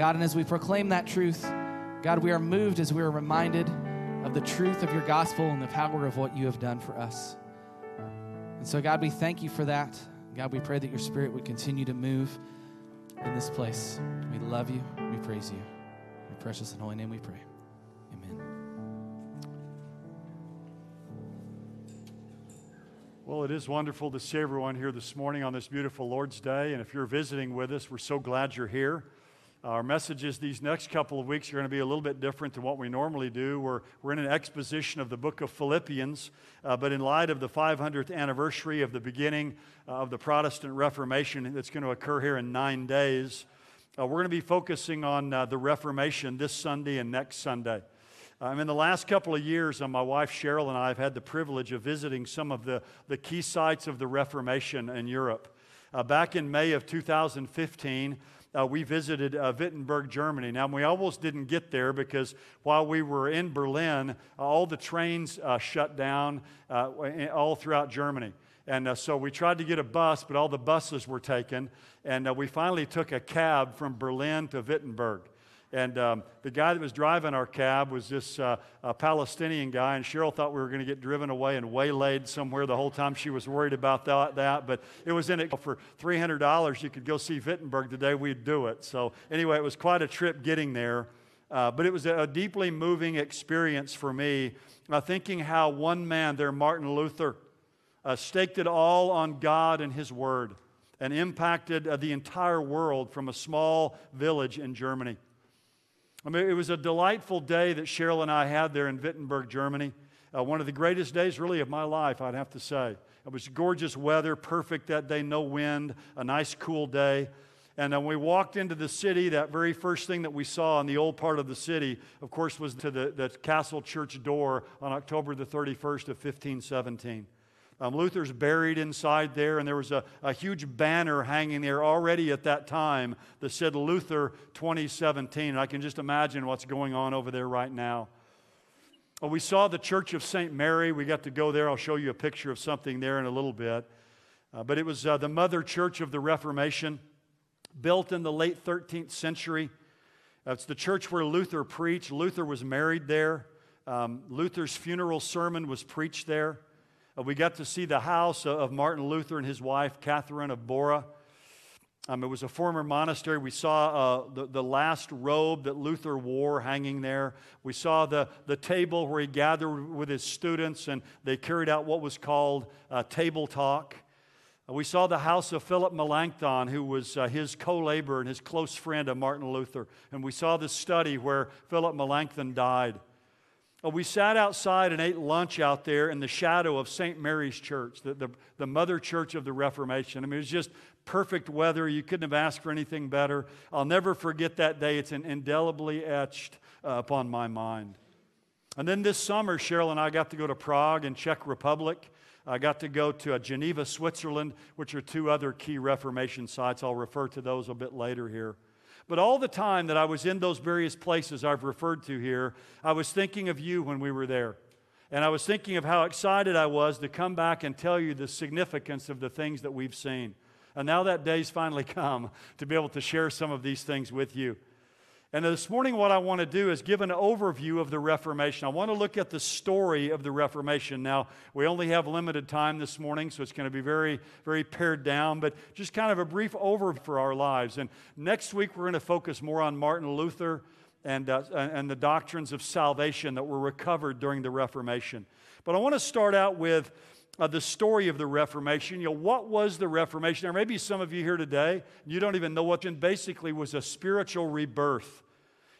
God, and as we proclaim that truth, God, we are moved as we are reminded of the truth of your gospel and the power of what you have done for us. And so, God, we thank you for that. God, we pray that your spirit would continue to move in this place. We love you. We praise you. In your precious and holy name we pray. Amen. Well, it is wonderful to see everyone here this morning on this beautiful Lord's Day. And if you're visiting with us, we're so glad you're here. Our messages these next couple of weeks are going to be a little bit different than what we normally do. We're, we're in an exposition of the book of Philippians, uh, but in light of the 500th anniversary of the beginning uh, of the Protestant Reformation that's going to occur here in nine days, uh, we're going to be focusing on uh, the Reformation this Sunday and next Sunday. Um, in the last couple of years, uh, my wife Cheryl and I have had the privilege of visiting some of the, the key sites of the Reformation in Europe. Back in May of 2015, uh, we visited uh, Wittenberg, Germany. Now, we almost didn't get there because while we were in Berlin, uh, all the trains uh, shut down uh, all throughout Germany. And uh, so we tried to get a bus, but all the buses were taken. And we finally took a cab from Berlin to Wittenberg. And um, the guy that was driving our cab was this uh, Palestinian guy, and Cheryl thought we were going to get driven away and waylaid somewhere the whole time she was worried about that. that. But it was in it for $300. You could go see Wittenberg today, we'd do it. So, anyway, it was quite a trip getting there. Uh, but it was a deeply moving experience for me, uh, thinking how one man there, Martin Luther, uh, staked it all on God and His Word and impacted uh, the entire world from a small village in Germany. I mean, it was a delightful day that Cheryl and I had there in Wittenberg, Germany. Uh, one of the greatest days, really, of my life, I'd have to say. It was gorgeous weather, perfect that day, no wind, a nice, cool day. And when we walked into the city, that very first thing that we saw in the old part of the city, of course, was to the, the castle church door on October the 31st of 1517. Um, Luther's buried inside there, and there was a, a huge banner hanging there already at that time that said Luther 2017. And I can just imagine what's going on over there right now. Well, we saw the Church of St. Mary. We got to go there. I'll show you a picture of something there in a little bit. Uh, but it was uh, the mother church of the Reformation, built in the late 13th century. It's the church where Luther preached. Luther was married there. Um, Luther's funeral sermon was preached there. Uh, we got to see the house of Martin Luther and his wife, Catherine of Bora. Um, it was a former monastery. We saw uh, the, the last robe that Luther wore hanging there. We saw the, the table where he gathered with his students and they carried out what was called uh, table talk. Uh, we saw the house of Philip Melanchthon, who was uh, his co laborer and his close friend of Martin Luther. And we saw the study where Philip Melanchthon died. We sat outside and ate lunch out there in the shadow of St. Mary's Church, the, the, the, mother church of the Reformation. I mean, it was just perfect weather. You couldn't have asked for anything better. I'll never forget that day. It's indelibly etched uh, upon my mind. And then this summer, Cheryl and I got to go to Prague and Czech Republic. I got to go to uh, Geneva, Switzerland, which are two other key Reformation sites. I'll refer to those a bit later here. But all the time that I was in those various places I've referred to here, I was thinking of you when we were there. And I was thinking of how excited I was to come back and tell you the significance of the things that we've seen. And now that day's finally come to be able to share some of these things with you. And this morning, what I want to do is give an overview of the Reformation. I want to look at the story of the Reformation. Now, we only have limited time this morning, so it's going to be very, very pared down, but just kind of a brief overview for our lives. And next week, we're going to focus more on Martin Luther and, uh, and the doctrines of salvation that were recovered during the Reformation. But I want to start out with uh, the story of the Reformation. You know, what was the Reformation? There may be some of you here today, you don't even know what it basically was a spiritual rebirth.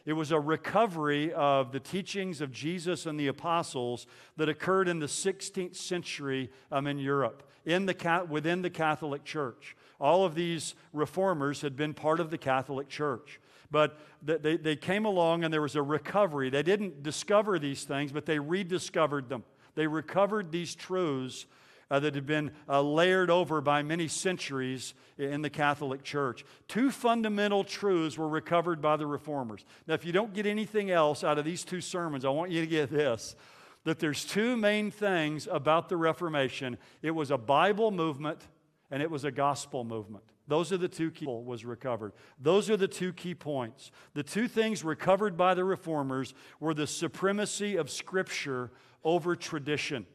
It was a recovery of the teachings of Jesus and the apostles that occurred in the 16th century um, in Europe, in the, within the Catholic Church. All of these reformers had been part of the Catholic Church. But they, they came along and there was a recovery. They didn't discover these things, but they rediscovered them. They recovered these truths uh, that had been uh, layered over by many centuries in the Catholic Church. Two fundamental truths were recovered by the reformers. Now, if you don't get anything else out of these two sermons, I want you to get this that there's two main things about the Reformation it was a Bible movement and it was a gospel movement. Those are the two key was recovered. Those are the two key points. The two things recovered by the reformers were the supremacy of scripture over tradition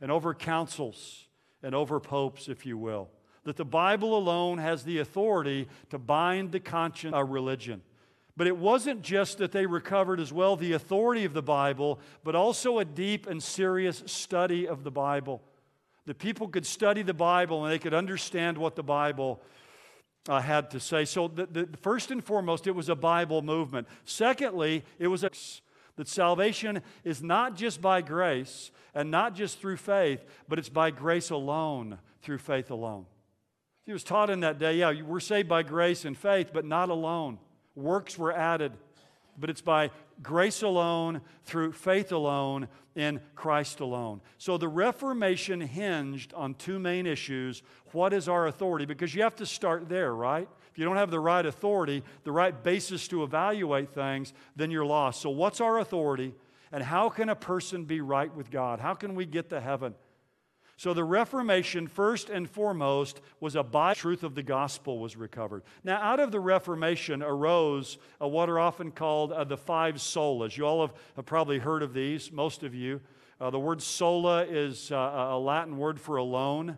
and over councils and over popes, if you will. That the Bible alone has the authority to bind the conscience of religion. But it wasn't just that they recovered as well the authority of the Bible, but also a deep and serious study of the Bible. The people could study the Bible and they could understand what the Bible uh, had to say. So, the, the, first and foremost, it was a Bible movement. Secondly, it was a, that salvation is not just by grace and not just through faith, but it's by grace alone, through faith alone. He was taught in that day, yeah, we're saved by grace and faith, but not alone. Works were added, but it's by grace alone, through faith alone, in Christ alone. So the Reformation hinged on two main issues. What is our authority? Because you have to start there, right? If you don't have the right authority, the right basis to evaluate things, then you're lost. So, what's our authority? And how can a person be right with God? How can we get to heaven? So the Reformation, first and foremost, was a by truth of the gospel was recovered. Now, out of the Reformation arose uh, what are often called uh, the five solas. You all have, have, probably heard of these, most of you. Uh, the word sola is uh, a Latin word for alone.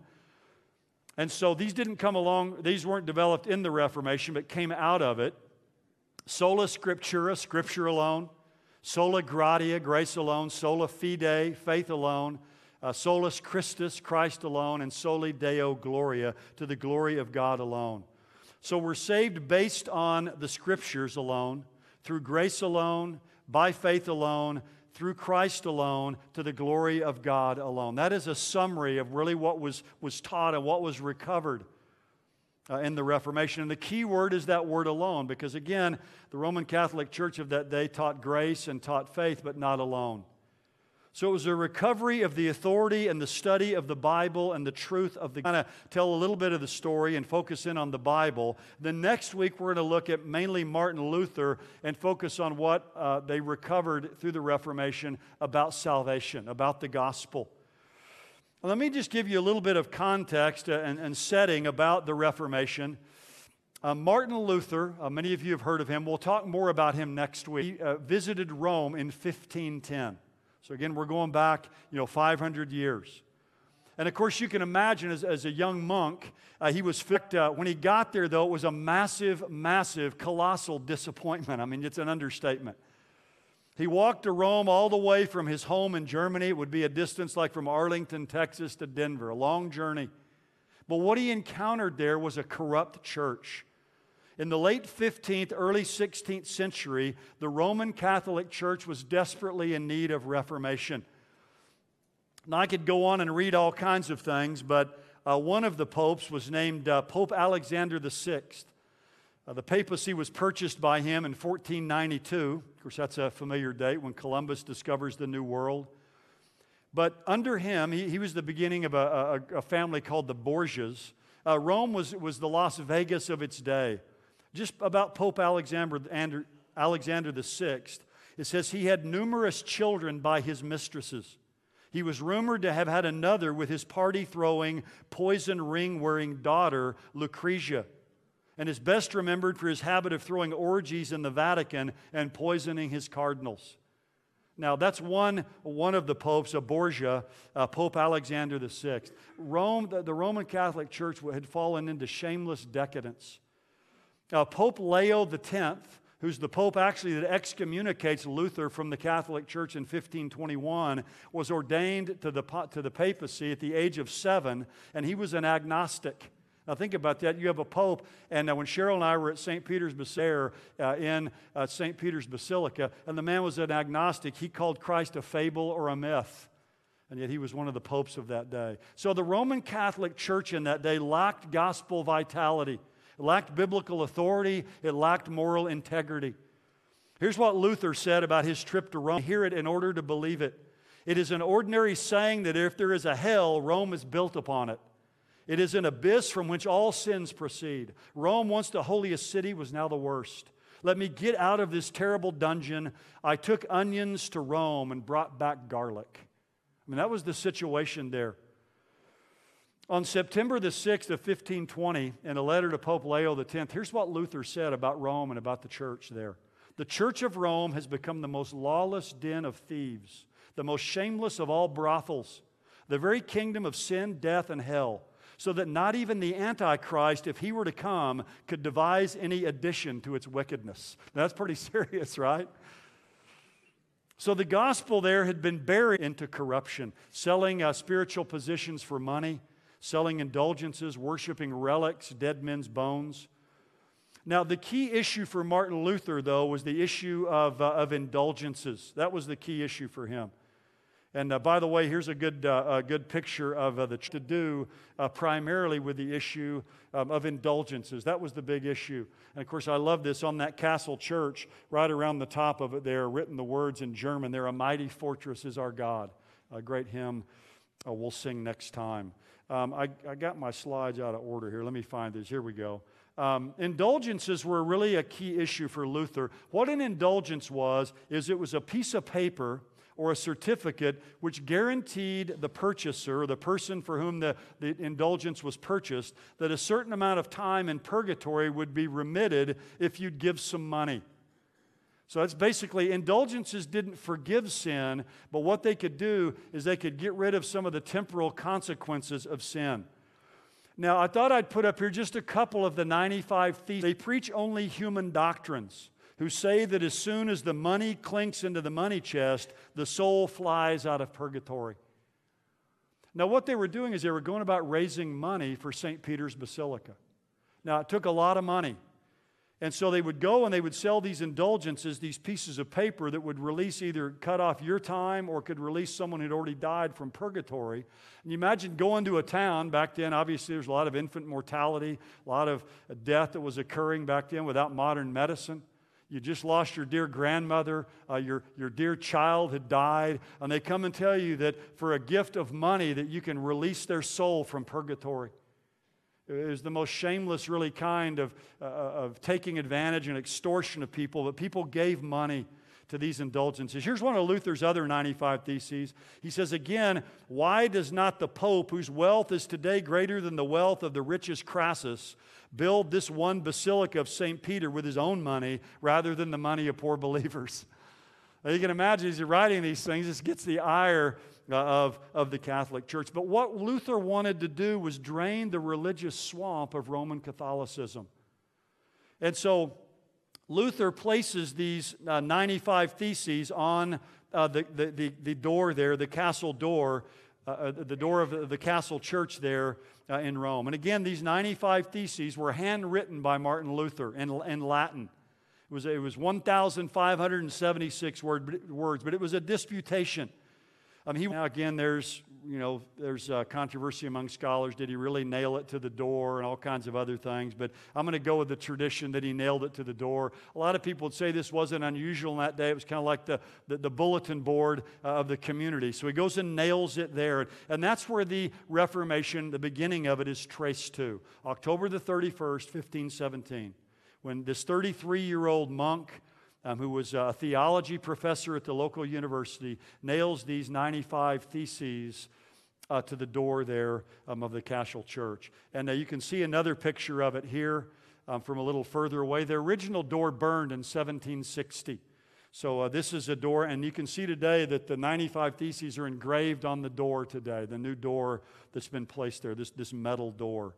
And so these didn't come along, these weren't developed in the Reformation, but came out of it. Sola scriptura, scripture alone. Sola gratia, grace alone. Sola fide, faith alone uh, solus Christus, Christ alone, and soli Deo Gloria, to the glory of God alone. So we're saved based on the scriptures alone, through grace alone, by faith alone, through Christ alone, to the glory of God alone. That is a summary of really what was, was taught and what was recovered. Uh, in the Reformation. And the key word is that word alone, because again, the Roman Catholic Church of that day taught grace and taught faith, but not alone. So it was a recovery of the authority and the study of the Bible and the truth of the. Kind of tell a little bit of the story and focus in on the Bible. Then next week we're going to look at mainly Martin Luther and focus on what uh, they recovered through the Reformation about salvation, about the gospel. Let me just give you a little bit of context and, and setting about the Reformation. Uh, Martin Luther, uh, many of you have heard of him. We'll talk more about him next week. He uh, visited Rome in 1510. So again, we're going back, you know, 500 years. And of course, you can imagine as, as a young monk, uh, he was fit. Uh, when he got there, though, it was a massive, massive, colossal disappointment. I mean, it's an understatement. He walked to Rome all the way from his home in Germany. It would be a distance like from Arlington, Texas to Denver, a long journey. But what he encountered there was a corrupt church. In the late 15th, early 16th century, the Roman Catholic Church was desperately in need of reformation. Now, I could go on and read all kinds of things, but uh, one of the popes was named uh, Pope Alexander VI. Uh, the papacy was purchased by him in 1492. Of course, that's a familiar date when Columbus discovers the New World. But under him, he, he was the beginning of a, a, a family called the Borgias. Uh, Rome was, was the Las Vegas of its day just about Pope Alexander, Alexander VI, it says he had numerous children by his mistresses. He was rumored to have had another with his party throwing, poison ring wearing daughter, Lucretia, and is best remembered for his habit of throwing orgies in the Vatican and poisoning his cardinals. Now, that's one, one of the popes, a Borgia, uh, Pope Alexander VI. Rome, the, the Roman Catholic Church had fallen into shameless decadence. Uh, pope Leo X, who's the pope actually that excommunicates Luther from the Catholic Church in 1521, was ordained to the, to the papacy at the age of seven, and he was an agnostic. Now, think about that. You have a pope, and uh, when Cheryl and I were at St. Peter's Basilica uh, in uh, St. Peter's Basilica, and the man was an agnostic, he called Christ a fable or a myth. And yet he was one of the popes of that day. So the Roman Catholic Church in that day lacked gospel vitality. It lacked biblical authority, it lacked moral integrity. Here's what Luther said about his trip to Rome. Hear it in order to believe it. It is an ordinary saying that if there is a hell, Rome is built upon it. It is an abyss from which all sins proceed. Rome, once the holiest city, was now the worst. Let me get out of this terrible dungeon. I took onions to Rome and brought back garlic. I mean, that was the situation there. On September the 6th of 1520, in a letter to Pope Leo X, here's what Luther said about Rome and about the church there. The church of Rome has become the most lawless den of thieves, the most shameless of all brothels, the very kingdom of sin, death, and hell, so that not even the Antichrist, if he were to come, could devise any addition to its wickedness. Now, that's pretty serious, right? So the gospel there had been buried into corruption, selling uh, spiritual positions for money selling indulgences, worshiping relics, dead men's bones. Now, the key issue for Martin Luther, though, was the issue of, uh, of indulgences. That was the key issue for him. And uh, by the way, here's a good, uh, a good picture of uh, the to do uh, primarily with the issue um, of indulgences. That was the big issue. And of course, I love this on that castle church, right around the top of it there, written the words in German there, A mighty fortress is our God. A great hymn uh, we'll sing next time. Um, I, I, got my slides out of order here. Let me find these. Here we go. Um, indulgences were really a key issue for Luther. What an indulgence was, is it was a piece of paper or a certificate which guaranteed the purchaser, the person for whom the, the indulgence was purchased, that a certain amount of time in purgatory would be remitted if you'd give some money. So that's basically indulgences didn't forgive sin, but what they could do is they could get rid of some of the temporal consequences of sin. Now, I thought I'd put up here just a couple of the 95 theses. They preach only human doctrines, who say that as soon as the money clinks into the money chest, the soul flies out of purgatory. Now, what they were doing is they were going about raising money for St. Peter's Basilica. Now, it took a lot of money. And so they would go and they would sell these indulgences, these pieces of paper that would release either cut off your time or could release someone who'd already died from purgatory. And you imagine going to a town back then, obviously, there's a lot of infant mortality, a lot of death that was occurring back then without modern medicine. You just lost your dear grandmother, uh, your, your dear child had died, and they come and tell you that for a gift of money that you can release their soul from purgatory. Was the most shameless, really, kind of, uh, of taking advantage and extortion of people, but people gave money to these indulgences. Here's one of Luther's other 95 theses. He says, again, why does not the Pope, whose wealth is today greater than the wealth of the richest Crassus, build this one basilica of St. Peter with his own money rather than the money of poor believers? Now, you can imagine as he's writing these things, this gets the ire of, of the Catholic Church. But what Luther wanted to do was drain the religious swamp of Roman Catholicism. And so Luther places these uh, 95 theses on uh, the, the, the, the, door there, the castle door, uh, uh the door of the castle church there uh, in Rome. And again, these 95 theses were handwritten by Martin Luther in, in Latin. It was, it was 1,576 word, words, but it was a disputation. Um, he, now again, there's, you know, there's uh, controversy among scholars. Did he really nail it to the door and all kinds of other things? But I'm going to go with the tradition that he nailed it to the door. A lot of people would say this wasn't unusual in that day. It was kind of like the, the, the bulletin board uh, of the community. So he goes and nails it there. And that's where the Reformation, the beginning of it, is traced to. October the 31st, 1517, when this 33 year old monk um, who was a theology professor at the local university, nails these 95 theses uh, to the door there um, of the Castle Church. And uh, you can see another picture of it here um, from a little further away. The original door burned in 1760. So uh, this is a door, and you can see today that the 95 theses are engraved on the door today, the new door that's been placed there, this, this metal door.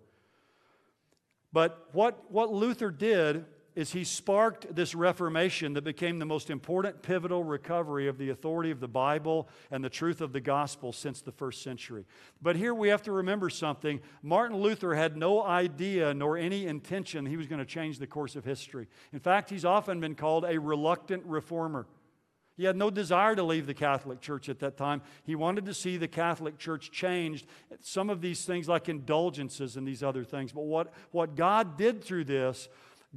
But what, what Luther did is he sparked this Reformation that became the most important pivotal recovery of the authority of the Bible and the truth of the gospel since the first century. But here we have to remember something. Martin Luther had no idea nor any intention he was going to change the course of history. In fact, he's often been called a reluctant reformer. He had no desire to leave the Catholic Church at that time. He wanted to see the Catholic Church changed. Some of these things, like indulgences and these other things. But what, what God did through this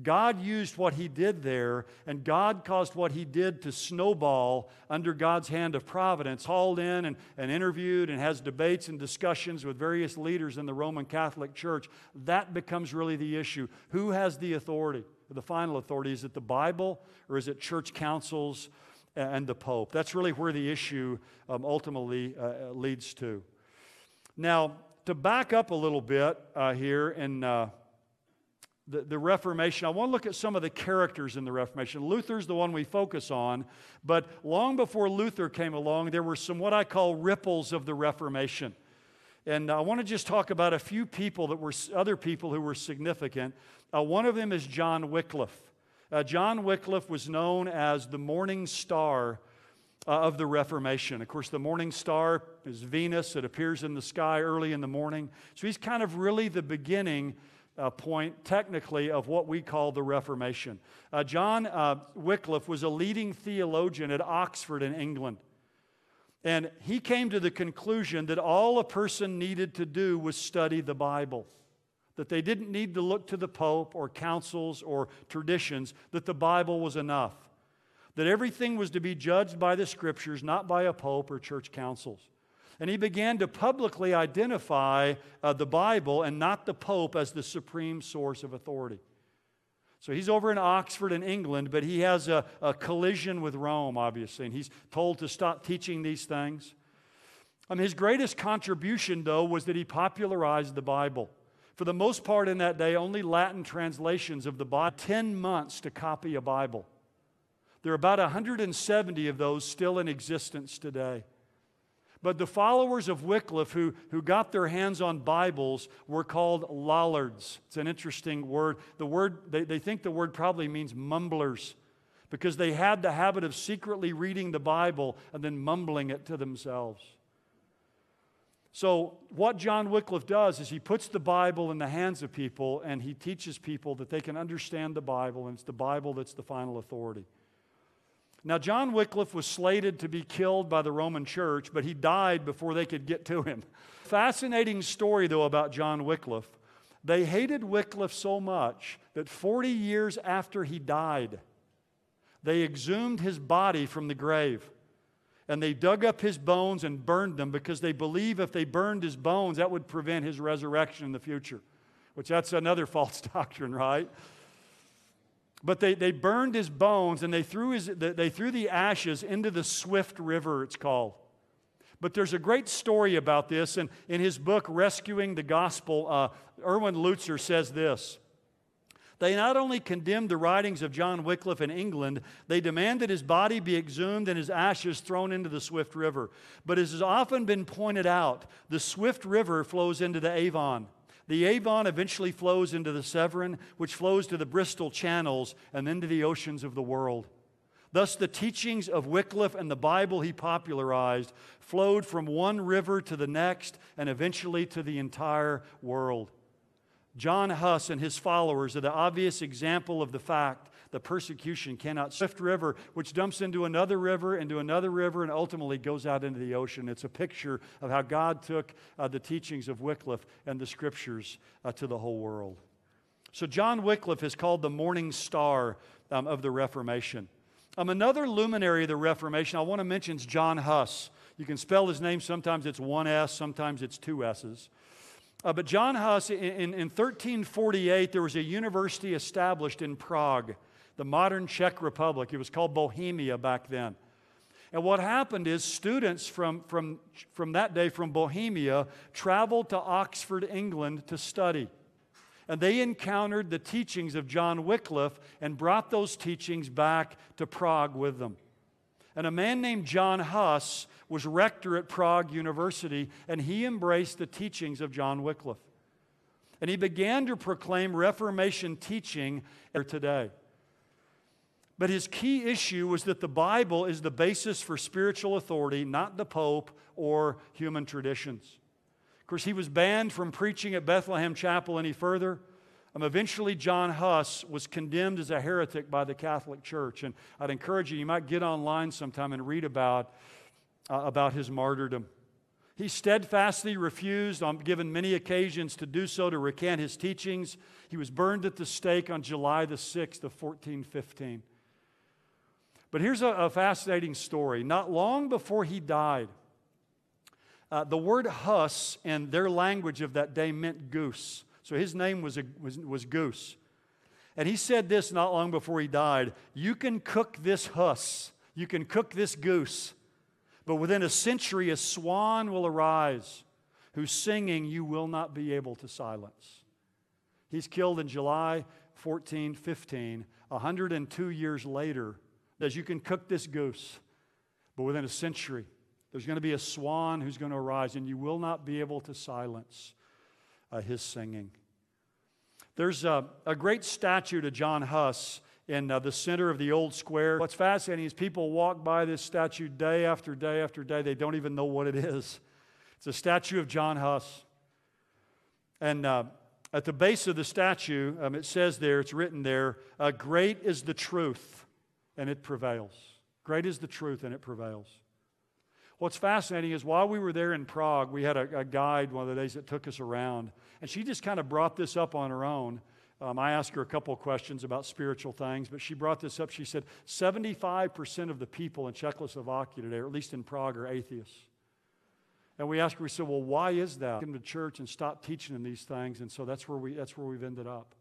God used what he did there, and God caused what he did to snowball under God's hand of providence. Hauled in and, and interviewed and has debates and discussions with various leaders in the Roman Catholic Church. That becomes really the issue. Who has the authority? The final authority? Is it the Bible or is it church councils and the Pope? That's really where the issue um, ultimately uh, leads to. Now, to back up a little bit uh, here in uh, the, the Reformation, I want to look at some of the characters in the Reformation. Luther's the one we focus on, but long before Luther came along, there were some what I call ripples of the Reformation. And I want to just talk about a few people that were other people who were significant. Uh, one of them is John Wycliffe. Uh, John Wycliffe was known as the morning star uh, of the Reformation. Of course, the morning star is Venus, it appears in the sky early in the morning. So he's kind of really the beginning uh, point, technically, of what we call the Reformation. Uh, John uh, Wycliffe was a leading theologian at Oxford in England. And he came to the conclusion that all a person needed to do was study the Bible. That they didn't need to look to the Pope or councils or traditions, that the Bible was enough. That everything was to be judged by the Scriptures, not by a Pope or church councils. And he began to publicly identify uh, the Bible and not the Pope as the supreme source of authority. So he's over in Oxford in England, but he has a, a collision with Rome, obviously, and he's told to stop teaching these things. Um, his greatest contribution, though, was that he popularized the Bible. For the most part in that day, only Latin translations of the Bible, 10 months to copy a Bible. There are about 170 of those still in existence today. But the followers of Wycliffe who, who got their hands on Bibles were called Lollards. It's an interesting word. The word, they, they think the word probably means mumblers because they had the habit of secretly reading the Bible and then mumbling it to themselves. So, what John Wycliffe does is he puts the Bible in the hands of people and he teaches people that they can understand the Bible, and it's the Bible that's the final authority. Now, John Wycliffe was slated to be killed by the Roman church, but he died before they could get to him. Fascinating story, though, about John Wycliffe. They hated Wycliffe so much that 40 years after he died, they exhumed his body from the grave and they dug up his bones and burned them because they believe if they burned his bones, that would prevent his resurrection in the future, which that's another false doctrine, right? But they, they burned his bones and they threw, his, they threw the ashes into the Swift River, it's called. But there's a great story about this. And in his book, Rescuing the Gospel, uh, Erwin Lutzer says this. They not only condemned the writings of John Wycliffe in England, they demanded his body be exhumed and his ashes thrown into the Swift River. But as has often been pointed out, the Swift River flows into the Avon. The Avon eventually flows into the Severn, which flows to the Bristol channels and then to the oceans of the world. Thus, the teachings of Wycliffe and the Bible he popularized flowed from one river to the next and eventually to the entire world. John Huss and his followers are the obvious example of the fact the persecution cannot. Swift River, which dumps into another river, into another river, and ultimately goes out into the ocean. It's a picture of how God took uh, the teachings of Wycliffe and the scriptures uh, to the whole world. So, John Wycliffe is called the morning star um, of the Reformation. Um, another luminary of the Reformation I want to mention is John Huss. You can spell his name, sometimes it's one S, sometimes it's two S's. Uh, but John Huss, in, in, in 1348, there was a university established in Prague the modern Czech Republic. It was called Bohemia back then. And what happened is students from, from, from that day from Bohemia traveled to Oxford, England to study. And they encountered the teachings of John Wycliffe and brought those teachings back to Prague with them. And a man named John Huss was rector at Prague University, and he embraced the teachings of John Wycliffe. And he began to proclaim Reformation teaching today. But his key issue was that the Bible is the basis for spiritual authority, not the Pope or human traditions. Of course, he was banned from preaching at Bethlehem Chapel any further. Um, eventually, John Huss was condemned as a heretic by the Catholic Church. And I'd encourage you, you might get online sometime and read about, uh, about his martyrdom. He steadfastly refused, on given many occasions to do so, to recant his teachings. He was burned at the stake on July the 6th of 1415. But here's a, a fascinating story. Not long before he died, uh, the word Huss in their language of that day meant goose. So his name was, a, was, was Goose. And he said this not long before he died You can cook this Huss, you can cook this goose, but within a century a swan will arise whose singing you will not be able to silence. He's killed in July 14, 15, 102 years later. As you can cook this goose, but within a century, there's going to be a swan who's going to arise, and you will not be able to silence uh, his singing. There's a, a, great statue to John Huss in uh, the center of the old square. What's fascinating is people walk by this statue day after day after day. They don't even know what it is. It's a statue of John Huss. And uh, at the base of the statue, um, it says there, it's written there, uh, Great is the truth, and it prevails. Great is the truth, and it prevails. What's fascinating is while we were there in Prague, we had a, a guide one of the days that took us around, and she just kind of brought this up on her own. Um, I asked her a couple questions about spiritual things, but she brought this up. She said 75% of the people in Czechoslovakia today, or at least in Prague, are atheists. And we asked her, we said, well, why is that? Come to church and stop teaching them these things. And so that's where, we, that's where we've ended up.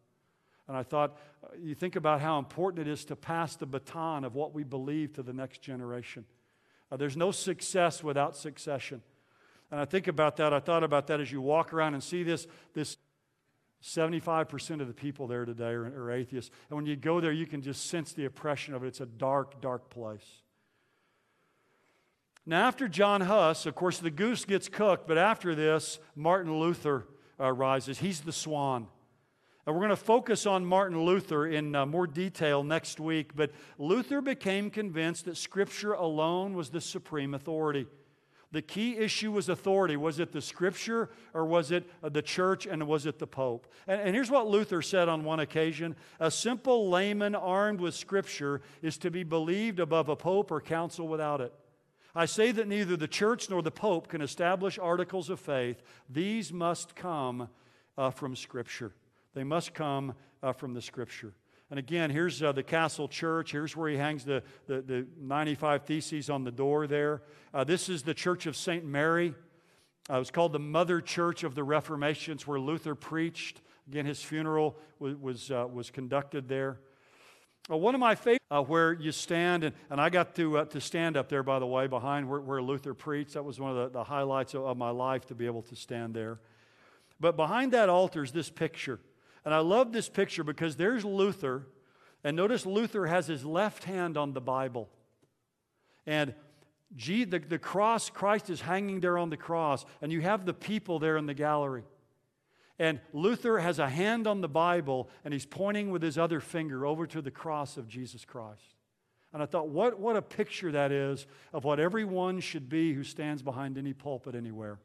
And I thought, uh, you think about how important it is to pass the baton of what we believe to the next generation. Uh, there's no success without succession. And I think about that. I thought about that as you walk around and see this, this 75% of the people there today are, are atheists. And when you go there, you can just sense the oppression of it. It's a dark, dark place. Now, after John Huss, of course, the goose gets cooked, but after this, Martin Luther uh, rises. He's the swan. We're going to focus on Martin Luther in uh, more detail next week, but Luther became convinced that Scripture alone was the supreme authority. The key issue was authority. Was it the Scripture or was it uh, the church and was it the Pope? And, and here's what Luther said on one occasion A simple layman armed with Scripture is to be believed above a Pope or council without it. I say that neither the church nor the Pope can establish articles of faith. These must come uh, from Scripture. They must come uh, from the Scripture. And again, here's uh, the Castle Church. Here's where he hangs the, the, the 95 Theses on the door there. Uh, this is the Church of St. Mary. Uh, it was called the Mother Church of the Reformation. Where Luther preached. Again, his funeral was, was, uh, was conducted there. Uh, one of my favorites, uh, where you stand, and, and I got to, to stand up there, by the way, behind where, where Luther preached. That was one of the, the highlights of, of, my life to be able to stand there. But behind that altar is this picture. And I love this picture because there's Luther, and notice Luther has his left hand on the Bible. And G, the, the cross, Christ is hanging there on the cross, and you have the people there in the gallery. And Luther has a hand on the Bible and he's pointing with his other finger over to the cross of Jesus Christ. And I thought, what, what a picture that is of what everyone should be who stands behind any pulpit anywhere.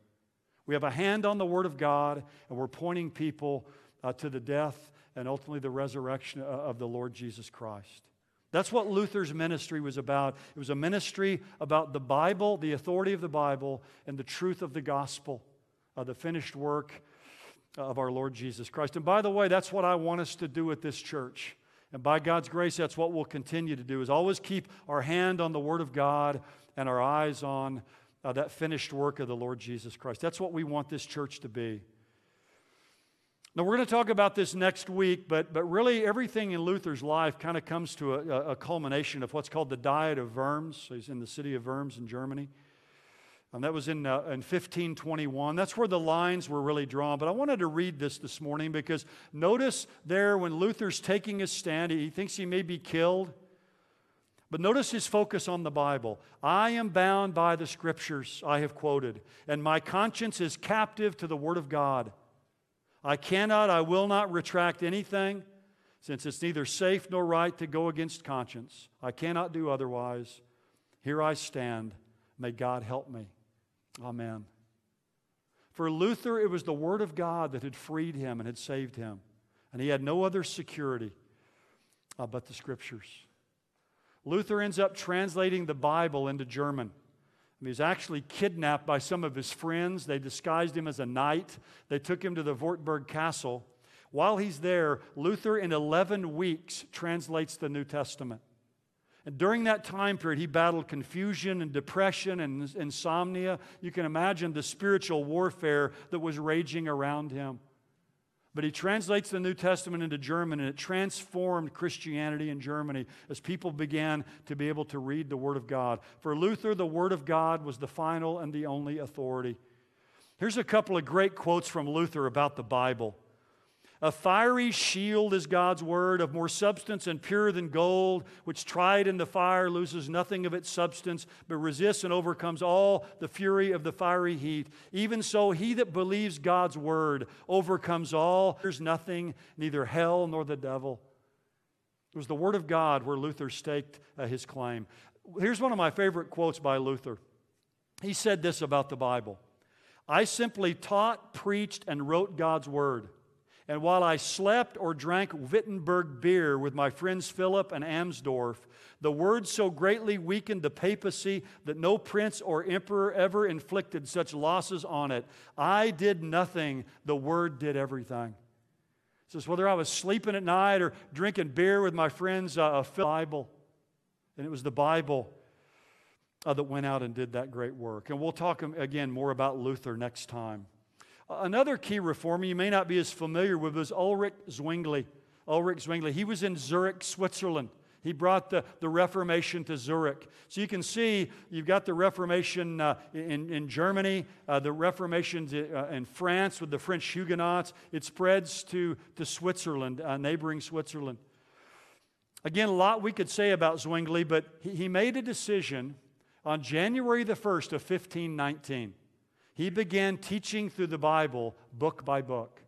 We have a hand on the Word of God and we're pointing people uh, to the death and ultimately the resurrection uh, of the Lord Jesus Christ. That's what Luther's ministry was about. It was a ministry about the Bible, the authority of the Bible, and the truth of the gospel, uh, the finished work of our Lord Jesus Christ. And by the way, that's what I want us to do at this church. And by God's grace, that's what we'll continue to do is always keep our hand on the Word of God and our eyes on uh, that finished work of the Lord Jesus Christ. That's what we want this church to be. Now, we're going to talk about this next week, but, but really everything in Luther's life kind of comes to a, a culmination of what's called the Diet of Worms. So he's in the city of Worms in Germany. And that was in, uh, in 1521. That's where the lines were really drawn. But I wanted to read this this morning because notice there when Luther's taking his stand, he thinks he may be killed. But notice his focus on the Bible. I am bound by the scriptures I have quoted, and my conscience is captive to the Word of God. I cannot, I will not retract anything, since it's neither safe nor right to go against conscience. I cannot do otherwise. Here I stand. May God help me. Amen. For Luther, it was the Word of God that had freed him and had saved him. And he had no other security uh, but the Scriptures. Luther ends up translating the Bible into German. He was actually kidnapped by some of his friends. They disguised him as a knight. They took him to the Wartburg Castle. While he's there, Luther, in 11 weeks, translates the New Testament. And during that time period, he battled confusion and depression and insomnia. You can imagine the spiritual warfare that was raging around him. But he translates the New Testament into German, and it transformed Christianity in Germany as people began to be able to read the Word of God. For Luther, the Word of God was the final and the only authority. Here's a couple of great quotes from Luther about the Bible. A fiery shield is God's word, of more substance and purer than gold, which tried in the fire loses nothing of its substance, but resists and overcomes all the fury of the fiery heat. Even so, he that believes God's word overcomes all. There's nothing, neither hell nor the devil. It was the word of God where Luther staked uh, his claim. Here's one of my favorite quotes by Luther. He said this about the Bible I simply taught, preached, and wrote God's word. And while I slept or drank Wittenberg beer with my friends Philip and Amsdorf, the word so greatly weakened the papacy that no prince or emperor ever inflicted such losses on it. I did nothing, the word did everything. It says, whether I was sleeping at night or drinking beer with my friends, uh, a Bible. And it was the Bible uh, that went out and did that great work. And we'll talk um, again more about Luther next time. Another key reformer you may not be as familiar with was Ulrich Zwingli. Ulrich Zwingli. He was in Zurich, Switzerland. He brought the, the Reformation to Zurich. So you can see you've got the Reformation uh, in, in Germany, uh, the Reformation uh, in France with the French Huguenots. It spreads to, to Switzerland, uh, neighboring Switzerland. Again, a lot we could say about Zwingli, but he, he made a decision on January the 1st of 1519 he began teaching through the Bible book by book.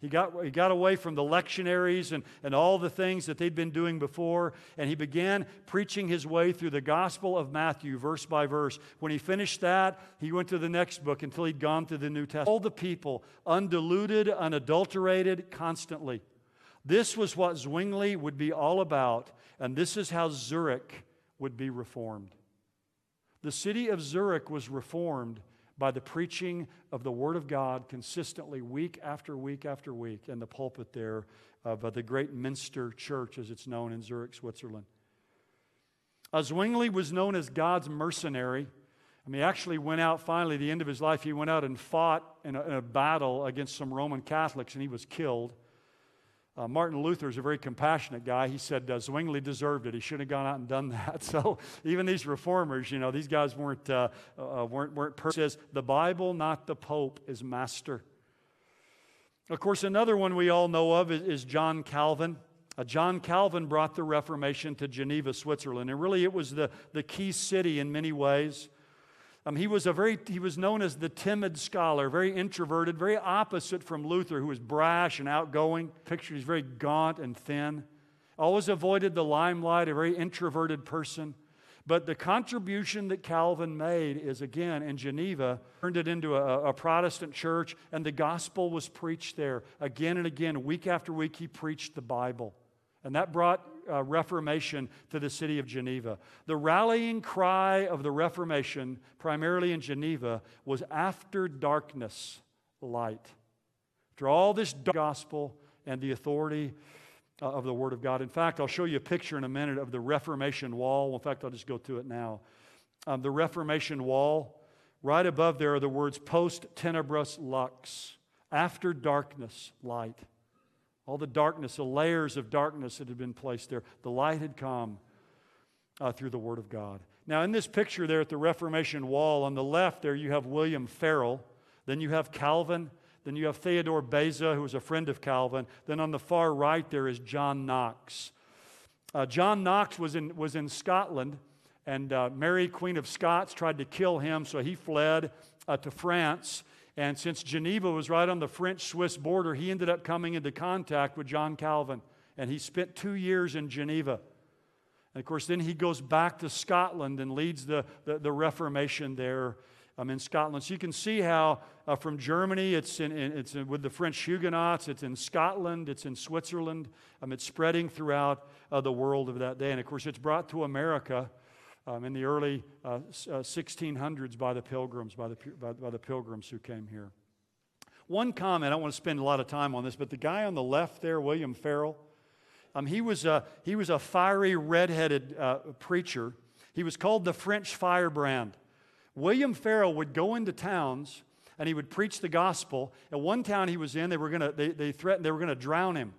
He got, he got away from the lectionaries and, and all the things that they'd been doing before, and he began preaching his way through the Gospel of Matthew, verse by verse. When he finished that, he went to the next book until he'd gone through the New Testament. All the people, undiluted, unadulterated, constantly. This was what Zwingli would be all about, and this is how Zurich would be reformed. The city of Zurich was reformed by the preaching of the Word of God consistently, week after week after week, in the pulpit there of uh, the great Minster Church, as it's known in Zurich, Switzerland. Uh, Zwingli was known as God's mercenary. I mean, he actually went out finally, the end of his life, he went out and fought in a, in a battle against some Roman Catholics, and he was killed. Uh, Martin Luther is a very compassionate guy. He said uh, Zwingli deserved it. He shouldn't have gone out and done that. So even these reformers, you know, these guys weren't uh, uh weren't weren't. Says the Bible, not the Pope, is master. Of course, another one we all know of is, is John Calvin. Uh, John Calvin brought the Reformation to Geneva, Switzerland, and really it was the the key city in many ways. Um, he, was a very, he was known as the timid scholar, very introverted, very opposite from Luther, who was brash and outgoing. Picture, he's very gaunt and thin. Always avoided the limelight, a very introverted person. But the contribution that Calvin made is again in Geneva, turned it into a, a, Protestant church, and the gospel was preached there. Again and again, week after week, he preached the Bible. And that brought uh, Reformation to the city of Geneva. The rallying cry of the Reformation, primarily in Geneva, was after darkness, light. After all this gospel and the authority uh, of the Word of God. In fact, I'll show you a picture in a minute of the Reformation wall. In fact, I'll just go to it now. Um, the Reformation wall, right above there are the words post tenebras lux, after darkness, light all the darkness, the layers of darkness that had been placed there. The light had come uh, through the Word of God. Now, in this picture there at the Reformation wall, on the left there you have William Farel, then you have Calvin, then you have Theodore Beza, who was a friend of Calvin. Then on the far right there is John Knox. Uh, John Knox was in, was in Scotland, and uh, Mary, Queen of Scots, tried to kill him, so he fled uh, to France. And since Geneva was right on the French Swiss border, he ended up coming into contact with John Calvin. And he spent two years in Geneva. And of course, then he goes back to Scotland and leads the, the, the Reformation there um, in Scotland. So you can see how uh, from Germany, it's, in, in, it's in, with the French Huguenots, it's in Scotland, it's in Switzerland, um, it's spreading throughout uh, the world of that day. And of course, it's brought to America um, in the early uh, uh, 1600s by the pilgrims, by the, by, by the pilgrims who came here. One comment, I don't want to spend a lot of time on this, but the guy on the left there, William Farel, um, he, was a, he was a fiery, redheaded uh, preacher. He was called the French firebrand. William Farel would go into towns and he would preach the gospel. At one town he was in, they, were gonna, they, they threatened they were going to drown him.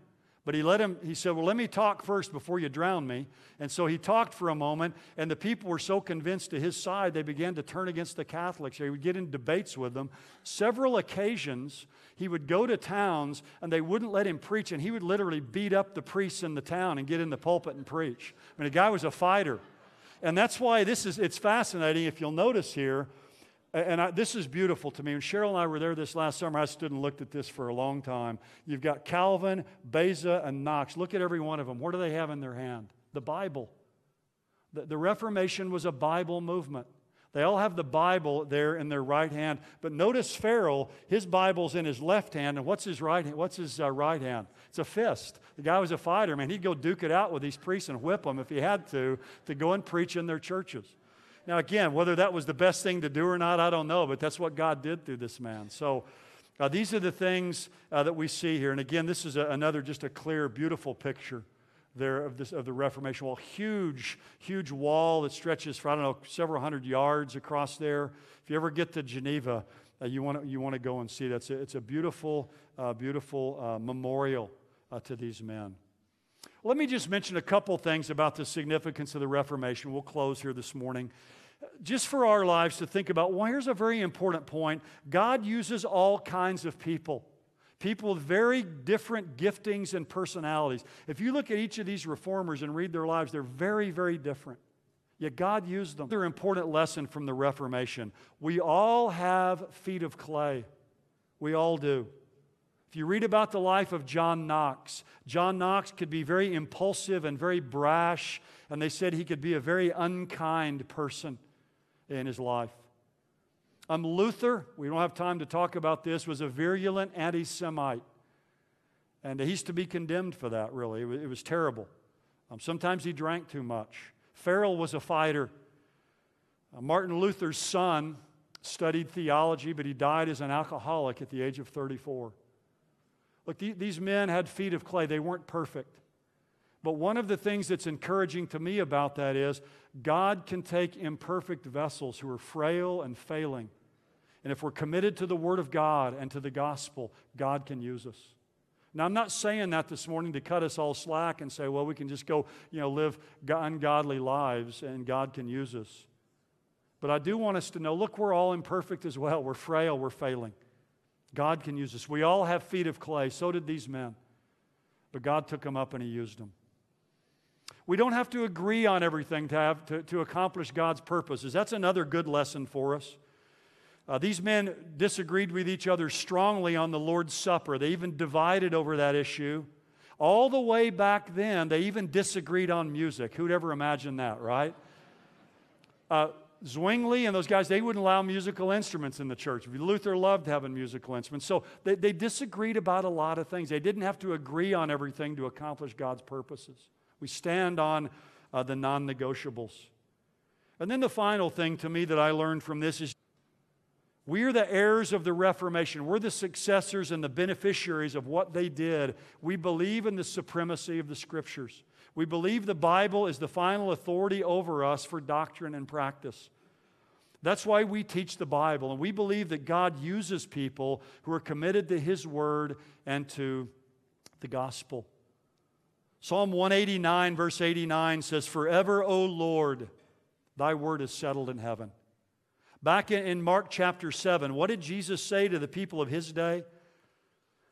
But he let him, he said, Well, let me talk first before you drown me. And so he talked for a moment, and the people were so convinced to his side, they began to turn against the Catholics. He would get in debates with them. Several occasions, he would go to towns, and they wouldn't let him preach, and he would literally beat up the priests in the town and get in the pulpit and preach. I mean, the guy was a fighter. And that's why this is, it's fascinating. If you'll notice here, and I, this is beautiful to me. When Cheryl and I were there this last summer, I stood and looked at this for a long time. You've got Calvin, Beza, and Knox. Look at every one of them. What do they have in their hand? The Bible. The, the Reformation was a Bible movement. They all have the Bible there in their right hand. But notice Farel, his Bible's in his left hand, and what's his right hand? What's his uh, right hand? It's a fist. The guy was a fighter, man. He'd go duke it out with these priests and whip them if he had to, to go and preach in their churches. Now, again, whether that was the best thing to do or not, I don't know, but that's what God did through this man. So, uh, these are the things uh, that we see here. And again, this is a, another just a clear, beautiful picture there of, this, of the Reformation wall. Huge, huge wall that stretches for, I don't know, several hundred yards across there. If you ever get to Geneva, uh, you want to you wanna go and see that. It's a, it's a beautiful, uh, beautiful uh, memorial uh, to these men. Let me just mention a couple things about the significance of the Reformation. We'll close here this morning just for our lives to think about well, here's a very important point God uses all kinds of people. People with very different giftings and personalities. If you look at each of these reformers and read their lives, they're very, very different. Yet God used them. Another important lesson from the Reformation we all have feet of clay. We all do. If you read about the life of John Knox, John Knox could be very impulsive and very brash, and they said he could be a very unkind person in his life. Um, Luther, we don't have time to talk about this, was a virulent anti Semite. And he's to be condemned for that, really. It was, it was terrible. Um, sometimes he drank too much. Farel was a fighter. Uh, Martin Luther's son studied theology, but he died as an alcoholic at the age of 34. Look, these men had feet of clay, they weren't perfect. But one of the things that's encouraging to me about that is God can take imperfect vessels who are frail and failing. And if we're committed to the Word of God and to the gospel, God can use us. Now, I'm not saying that this morning to cut us all slack and say, well, we can just go, you know, live ungodly lives and God can use us. But I do want us to know look, we're all imperfect as well. We're frail, we're failing. God can use us. We all have feet of clay. So did these men. But God took them up and He used them. We don't have to agree on everything to, have, to, to accomplish God's purposes. That's another good lesson for us. Uh, these men disagreed with each other strongly on the Lord's Supper. They even divided over that issue. All the way back then, they even disagreed on music. Who'd ever imagine that, right? Uh, Zwingli and those guys, they wouldn't allow musical instruments in the church. Luther loved having musical instruments. So they, they disagreed about a lot of things. They didn't have to agree on everything to accomplish God's purposes. We stand on uh, the non negotiables. And then the final thing to me that I learned from this is we are the heirs of the Reformation. We're the successors and the beneficiaries of what they did. We believe in the supremacy of the Scriptures. We believe the Bible is the final authority over us for doctrine and practice. That's why we teach the Bible, and we believe that God uses people who are committed to His Word and to the gospel. Psalm 189, verse 89 says, Forever, O Lord, thy word is settled in heaven. Back in Mark chapter 7, what did Jesus say to the people of his day?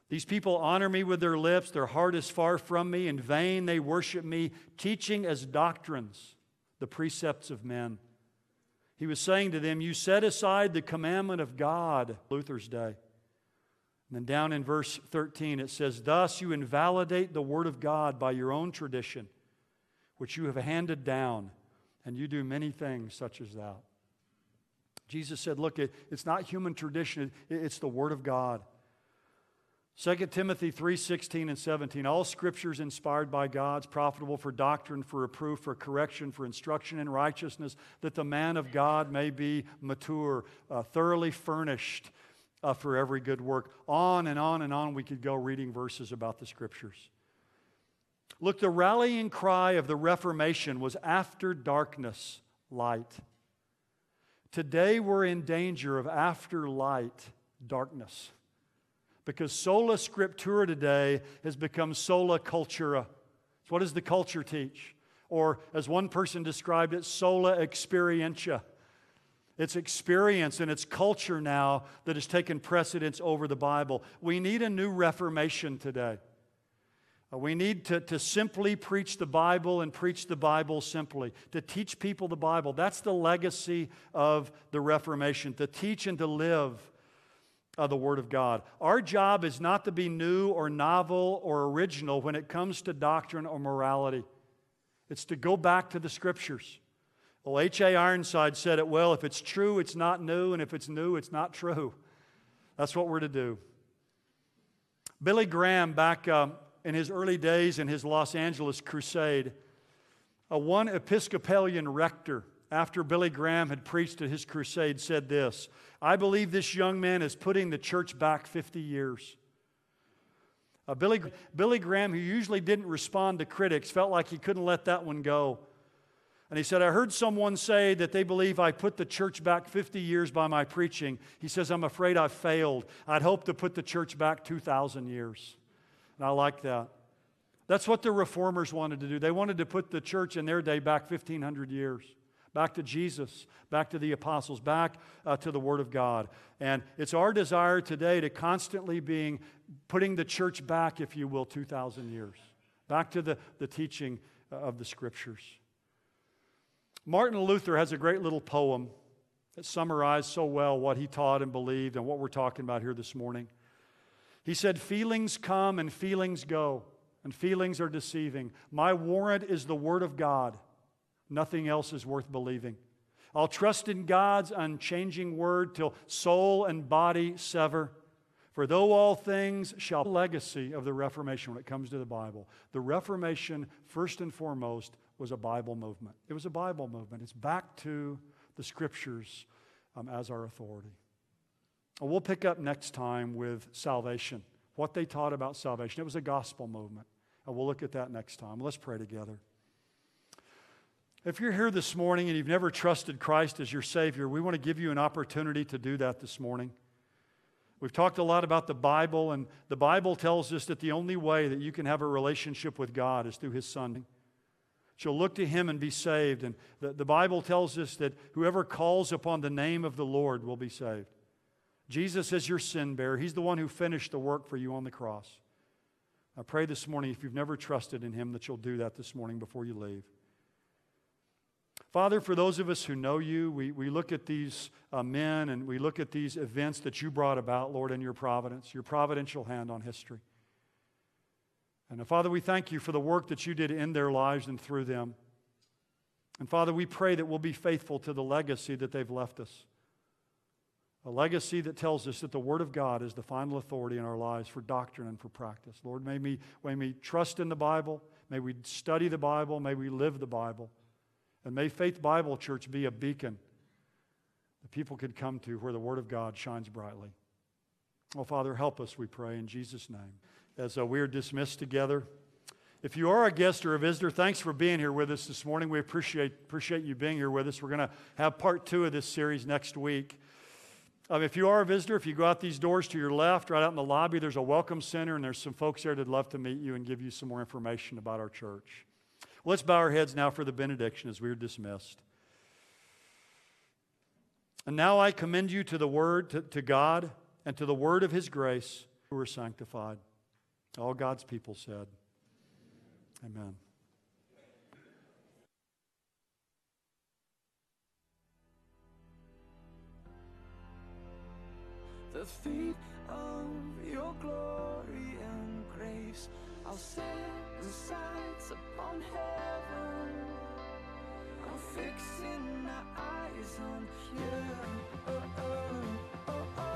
These people honor me with their lips, their heart is far from me. In vain they worship me, teaching as doctrines the precepts of men. He was saying to them, You set aside the commandment of God, Luther's day. And then down in verse 13, it says, Thus you invalidate the word of God by your own tradition, which you have handed down, and you do many things such as that. Jesus said, Look, it's not human tradition, it's the word of God. 2 Timothy 3 16 and 17. All scriptures inspired by God's profitable for doctrine, for reproof, for correction, for instruction in righteousness, that the man of God may be mature, uh, thoroughly furnished uh, for every good work. On and on and on we could go reading verses about the scriptures. Look, the rallying cry of the Reformation was after darkness, light. Today we're in danger of after light, darkness. Because sola scriptura today has become sola cultura. What does the culture teach? Or, as one person described it, sola experientia. It's experience and it's culture now that has taken precedence over the Bible. We need a new reformation today. Uh, we need to, to simply preach the Bible and preach the Bible simply, to teach people the Bible. That's the legacy of the Reformation, to teach and to live uh, the Word of God. Our job is not to be new or novel or original when it comes to doctrine or morality, it's to go back to the Scriptures. Well, H.A. Ironside said it well if it's true, it's not new, and if it's new, it's not true. That's what we're to do. Billy Graham, back um, in his early days in his Los Angeles crusade, a one Episcopalian rector, after Billy Graham had preached at his crusade, said this I believe this young man is putting the church back 50 years. Uh, Billy, Billy Graham, who usually didn't respond to critics, felt like he couldn't let that one go. And he said, I heard someone say that they believe I put the church back 50 years by my preaching. He says, I'm afraid I've failed. I'd hope to put the church back 2,000 years. And I like that. That's what the reformers wanted to do. They wanted to put the church in their day back 1,500 years, back to Jesus, back to the apostles, back uh, to the Word of God. And it's our desire today to constantly being putting the church back, if you will, 2,000 years, back to the, the teaching of the Scriptures. Martin Luther has a great little poem that summarized so well what he taught and believed and what we're talking about here this morning. He said, Feelings come and feelings go, and feelings are deceiving. My warrant is the Word of God. Nothing else is worth believing. I'll trust in God's unchanging word till soul and body sever. For though all things shall legacy of the Reformation when it comes to the Bible, the Reformation, first and foremost, was a Bible movement. It was a Bible movement. It's back to the scriptures um, as our authority. And we'll pick up next time with salvation, what they taught about salvation. It was a gospel movement. And we'll look at that next time. Let's pray together. If you're here this morning and you've never trusted Christ as your Savior, we want to give you an opportunity to do that this morning. We've talked a lot about the Bible, and the Bible tells us that the only way that you can have a relationship with God is through His Son shall look to him and be saved. And the, the Bible tells us that whoever calls upon the name of the Lord will be saved. Jesus is your sin bearer. He's the one who finished the work for you on the cross. I pray this morning, if you've never trusted in him, that you'll do that this morning before you leave. Father, for those of us who know you, we, we look at these uh, men and we look at these events that you brought about, Lord, in your providence, your providential hand on history. And uh, Father, we thank you for the work that you did in their lives and through them. And Father, we pray that we'll be faithful to the legacy that they've left us. A legacy that tells us that the Word of God is the final authority in our lives for doctrine and for practice. Lord, may we, may we trust in the Bible. May we study the Bible. May we live the Bible. And may Faith Bible Church be a beacon that people could come to where the Word of God shines brightly. Oh, Father, help us, we pray, in Jesus' name as uh, we are dismissed together. If you are a guest or a visitor, thanks for being here with us this morning. We appreciate, appreciate you being here with us. We're going to have part two of this series next week. Um, if you are a visitor, if you go out these doors to your left, right out in the lobby, there's a welcome center, and there's some folks there that'd love to meet you and give you some more information about our church. Well, let's bow our heads now for the benediction as we are dismissed. And now I commend you to the Word, to, to God, and to the Word of His grace, who are sanctified. All God's people said, Amen. the feet of your glory and grace. I'll set the sights upon heaven. I'm fixing my eyes on you. Oh, oh, oh, oh.